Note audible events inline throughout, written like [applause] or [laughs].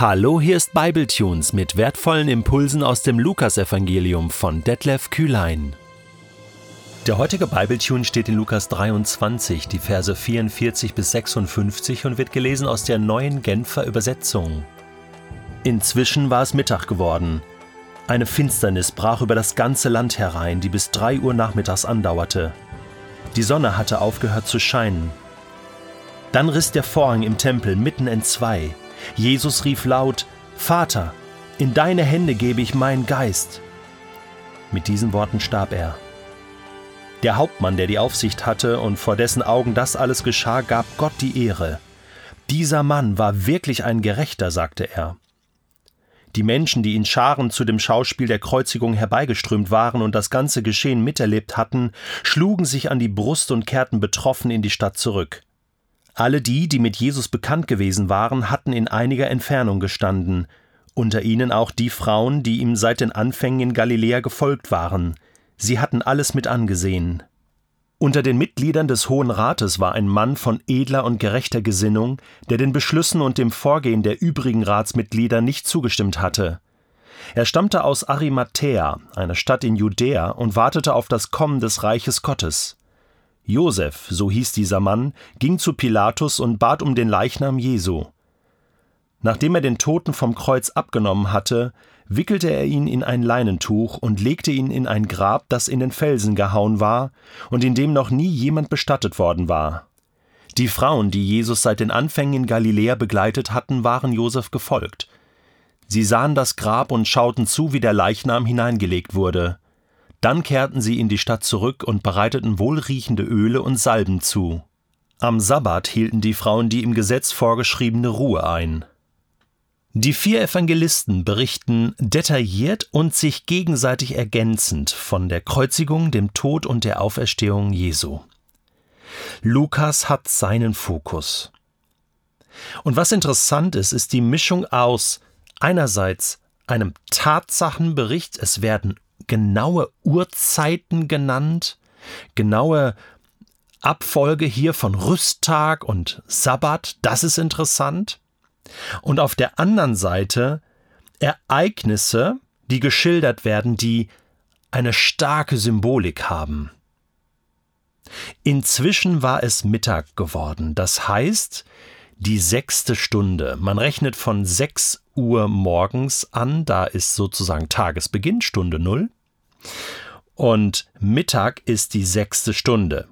Hallo, hier ist Bibletunes mit wertvollen Impulsen aus dem Lukasevangelium von Detlef Kühlein. Der heutige Bibletune steht in Lukas 23, die Verse 44 bis 56 und wird gelesen aus der neuen Genfer Übersetzung. Inzwischen war es Mittag geworden. Eine Finsternis brach über das ganze Land herein, die bis drei Uhr nachmittags andauerte. Die Sonne hatte aufgehört zu scheinen. Dann riss der Vorhang im Tempel mitten entzwei. Jesus rief laut, Vater, in deine Hände gebe ich meinen Geist. Mit diesen Worten starb er. Der Hauptmann, der die Aufsicht hatte und vor dessen Augen das alles geschah, gab Gott die Ehre. Dieser Mann war wirklich ein Gerechter, sagte er. Die Menschen, die in Scharen zu dem Schauspiel der Kreuzigung herbeigeströmt waren und das ganze Geschehen miterlebt hatten, schlugen sich an die Brust und kehrten betroffen in die Stadt zurück. Alle die, die mit Jesus bekannt gewesen waren, hatten in einiger Entfernung gestanden, unter ihnen auch die Frauen, die ihm seit den Anfängen in Galiläa gefolgt waren. Sie hatten alles mit angesehen. Unter den Mitgliedern des Hohen Rates war ein Mann von edler und gerechter Gesinnung, der den Beschlüssen und dem Vorgehen der übrigen Ratsmitglieder nicht zugestimmt hatte. Er stammte aus Arimathäa, einer Stadt in Judäa, und wartete auf das Kommen des Reiches Gottes. Josef, so hieß dieser Mann, ging zu Pilatus und bat um den Leichnam Jesu. Nachdem er den Toten vom Kreuz abgenommen hatte, wickelte er ihn in ein Leinentuch und legte ihn in ein Grab, das in den Felsen gehauen war und in dem noch nie jemand bestattet worden war. Die Frauen, die Jesus seit den Anfängen in Galiläa begleitet hatten, waren Josef gefolgt. Sie sahen das Grab und schauten zu, wie der Leichnam hineingelegt wurde. Dann kehrten sie in die Stadt zurück und bereiteten wohlriechende Öle und Salben zu. Am Sabbat hielten die Frauen die im Gesetz vorgeschriebene Ruhe ein. Die vier Evangelisten berichten detailliert und sich gegenseitig ergänzend von der Kreuzigung, dem Tod und der Auferstehung Jesu. Lukas hat seinen Fokus. Und was interessant ist, ist die Mischung aus einerseits einem Tatsachenbericht, es werden genaue Uhrzeiten genannt, genaue Abfolge hier von Rüsttag und Sabbat, das ist interessant. Und auf der anderen Seite Ereignisse, die geschildert werden, die eine starke Symbolik haben. Inzwischen war es Mittag geworden, das heißt die sechste Stunde. Man rechnet von 6 Uhr morgens an, da ist sozusagen Tagesbeginn, Stunde Null. Und Mittag ist die sechste Stunde.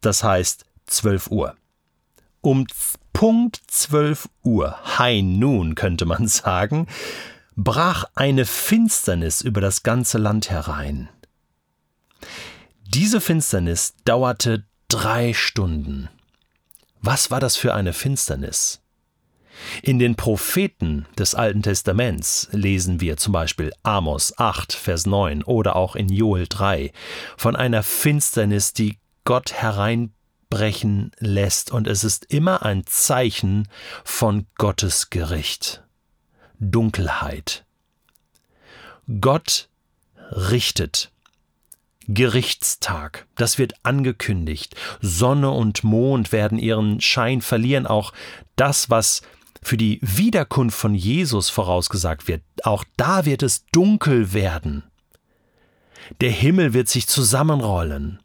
Das heißt 12 Uhr. Um Punkt 12 Uhr, High Noon könnte man [laughs] sagen, brach eine Finsternis über das ganze Land herein. Diese Finsternis dauerte drei Stunden. Was war das für eine Finsternis? In den Propheten des Alten Testaments lesen wir zum Beispiel Amos 8, Vers 9 oder auch in Joel 3 von einer Finsternis, die Gott hereinbrechen lässt, und es ist immer ein Zeichen von Gottes Gericht. Dunkelheit. Gott richtet. Gerichtstag, das wird angekündigt. Sonne und Mond werden ihren Schein verlieren, auch das, was für die Wiederkunft von Jesus vorausgesagt wird, auch da wird es dunkel werden. Der Himmel wird sich zusammenrollen.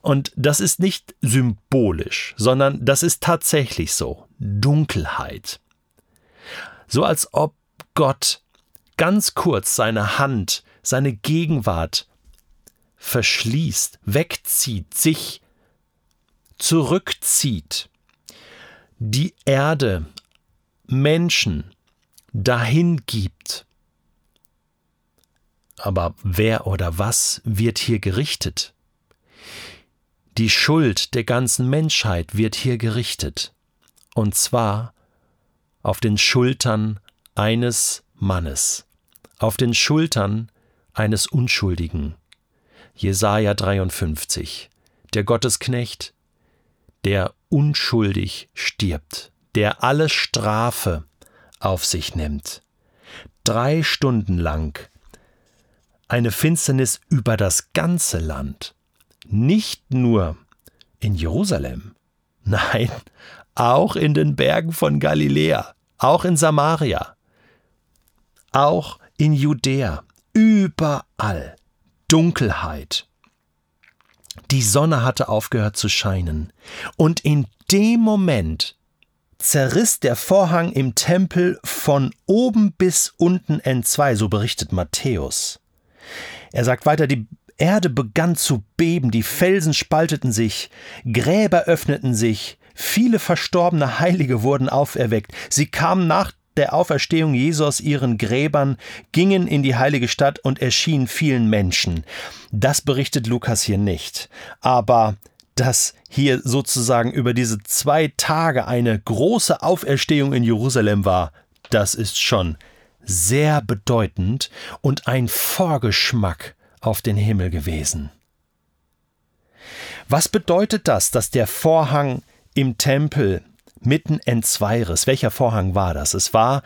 Und das ist nicht symbolisch, sondern das ist tatsächlich so. Dunkelheit. So als ob Gott ganz kurz seine Hand, seine Gegenwart verschließt, wegzieht, sich zurückzieht die Erde Menschen dahin gibt. Aber wer oder was wird hier gerichtet? Die Schuld der ganzen Menschheit wird hier gerichtet, und zwar auf den Schultern eines Mannes, auf den Schultern eines Unschuldigen. Jesaja 53. Der Gottesknecht, der unschuldig stirbt, der alle Strafe auf sich nimmt. Drei Stunden lang eine Finsternis über das ganze Land, nicht nur in Jerusalem, [laughs] nein, auch in den Bergen von Galiläa. auch in Samaria, auch in Judäa, überall Dunkelheit. Die Sonne hatte aufgehört zu scheinen, und in dem Moment zerriss der Vorhang im Tempel von oben bis unten entzwei, so berichtet Matthäus. Er sagt weiter, die Erde begann zu beben, die Felsen spalteten sich, Gräber öffneten sich, viele verstorbene Heilige wurden auferweckt, sie kamen nach der Auferstehung Jesu aus ihren Gräbern, gingen in die heilige Stadt und erschienen vielen Menschen. Das berichtet Lukas hier nicht. Aber dass hier sozusagen über diese zwei Tage eine große Auferstehung in Jerusalem war, das ist schon sehr bedeutend und ein Vorgeschmack auf den Himmel gewesen. Was bedeutet das, dass der Vorhang im Tempel mitten entzweiriss? Welcher Vorhang war das? Es war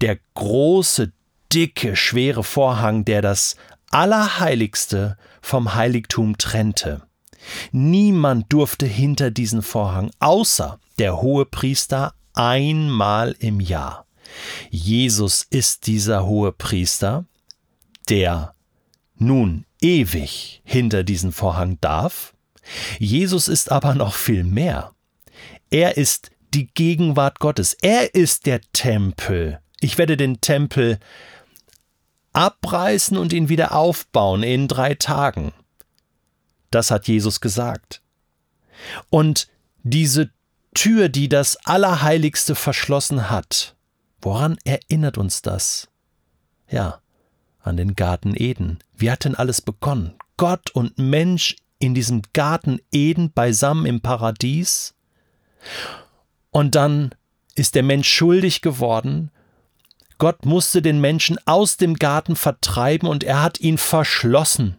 der große, dicke, schwere Vorhang, der das Allerheiligste vom Heiligtum trennte. Niemand durfte hinter diesen Vorhang, außer der hohe Priester einmal im Jahr. Jesus ist dieser hohe Priester, der nun ewig hinter diesen Vorhang darf. Jesus ist aber noch viel mehr. Er ist die Gegenwart Gottes. Er ist der Tempel. Ich werde den Tempel abreißen und ihn wieder aufbauen in drei Tagen. Das hat Jesus gesagt. Und diese Tür, die das Allerheiligste verschlossen hat, woran erinnert uns das? Ja, an den Garten Eden. Wie hat denn alles begonnen? Gott und Mensch in diesem Garten Eden beisammen im Paradies? Und dann ist der Mensch schuldig geworden. Gott musste den Menschen aus dem Garten vertreiben und er hat ihn verschlossen.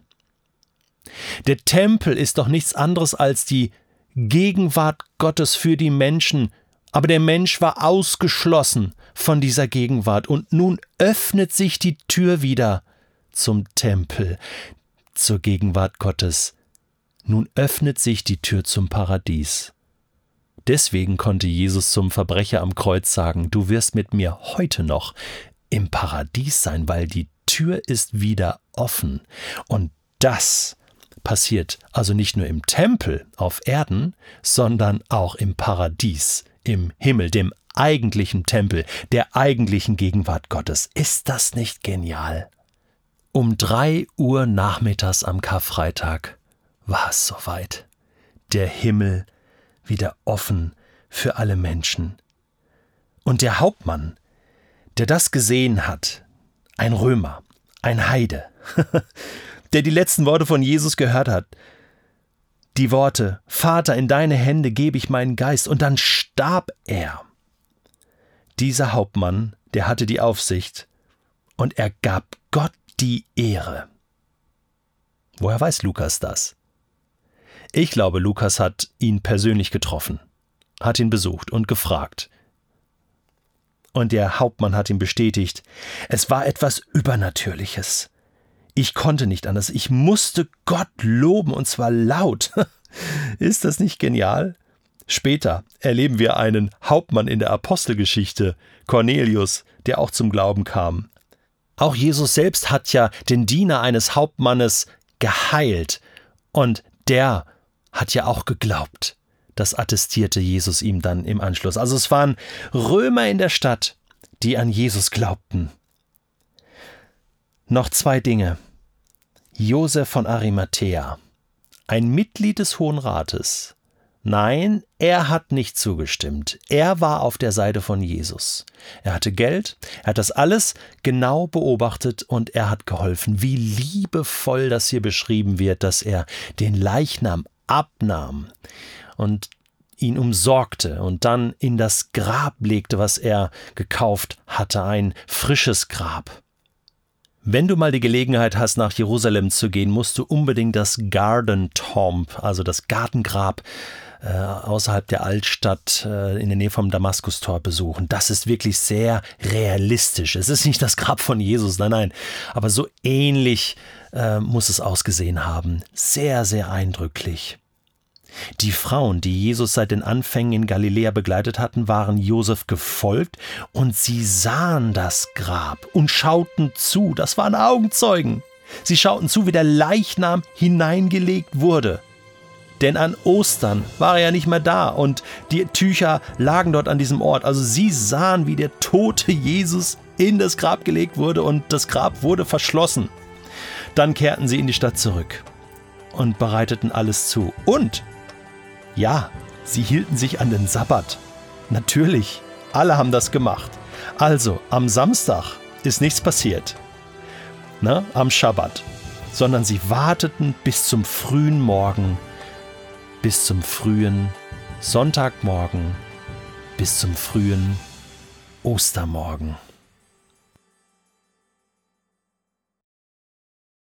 Der Tempel ist doch nichts anderes als die Gegenwart Gottes für die Menschen, aber der Mensch war ausgeschlossen von dieser Gegenwart und nun öffnet sich die Tür wieder zum Tempel, zur Gegenwart Gottes. Nun öffnet sich die Tür zum Paradies. Deswegen konnte Jesus zum Verbrecher am Kreuz sagen, du wirst mit mir heute noch im Paradies sein, weil die Tür ist wieder offen. Und das passiert also nicht nur im Tempel auf Erden, sondern auch im Paradies, im Himmel, dem eigentlichen Tempel, der eigentlichen Gegenwart Gottes. Ist das nicht genial? Um drei Uhr nachmittags am Karfreitag war es soweit. Der Himmel wieder offen für alle Menschen. Und der Hauptmann, der das gesehen hat, ein Römer, ein Heide, [laughs] der die letzten Worte von Jesus gehört hat, die Worte, Vater, in deine Hände gebe ich meinen Geist, und dann starb er. Dieser Hauptmann, der hatte die Aufsicht, und er gab Gott die Ehre. Woher weiß Lukas das? Ich glaube, Lukas hat ihn persönlich getroffen, hat ihn besucht und gefragt. Und der Hauptmann hat ihm bestätigt, es war etwas Übernatürliches. Ich konnte nicht anders, ich musste Gott loben und zwar laut. [laughs] Ist das nicht genial? Später erleben wir einen Hauptmann in der Apostelgeschichte, Cornelius, der auch zum Glauben kam. Auch Jesus selbst hat ja den Diener eines Hauptmannes geheilt und der hat ja auch geglaubt. Das attestierte Jesus ihm dann im Anschluss. Also es waren Römer in der Stadt, die an Jesus glaubten. Noch zwei Dinge. Josef von Arimathea, ein Mitglied des Hohen Rates. Nein, er hat nicht zugestimmt. Er war auf der Seite von Jesus. Er hatte Geld, er hat das alles genau beobachtet und er hat geholfen. Wie liebevoll das hier beschrieben wird, dass er den Leichnam abnahm und ihn umsorgte und dann in das Grab legte, was er gekauft hatte, ein frisches Grab. Wenn du mal die Gelegenheit hast, nach Jerusalem zu gehen, musst du unbedingt das Garden Tomb, also das Gartengrab äh, außerhalb der Altstadt äh, in der Nähe vom Damaskustor besuchen. Das ist wirklich sehr realistisch. Es ist nicht das Grab von Jesus, nein, nein, aber so ähnlich äh, muss es ausgesehen haben. Sehr, sehr eindrücklich. Die Frauen, die Jesus seit den Anfängen in Galiläa begleitet hatten, waren Josef gefolgt und sie sahen das Grab und schauten zu. Das waren Augenzeugen. Sie schauten zu, wie der Leichnam hineingelegt wurde. Denn an Ostern war er ja nicht mehr da und die Tücher lagen dort an diesem Ort. Also sie sahen, wie der tote Jesus in das Grab gelegt wurde und das Grab wurde verschlossen. Dann kehrten sie in die Stadt zurück und bereiteten alles zu. Und ja, sie hielten sich an den Sabbat. Natürlich, alle haben das gemacht. Also, am Samstag ist nichts passiert. Ne, am Schabbat. Sondern sie warteten bis zum frühen Morgen, bis zum frühen Sonntagmorgen, bis zum frühen Ostermorgen.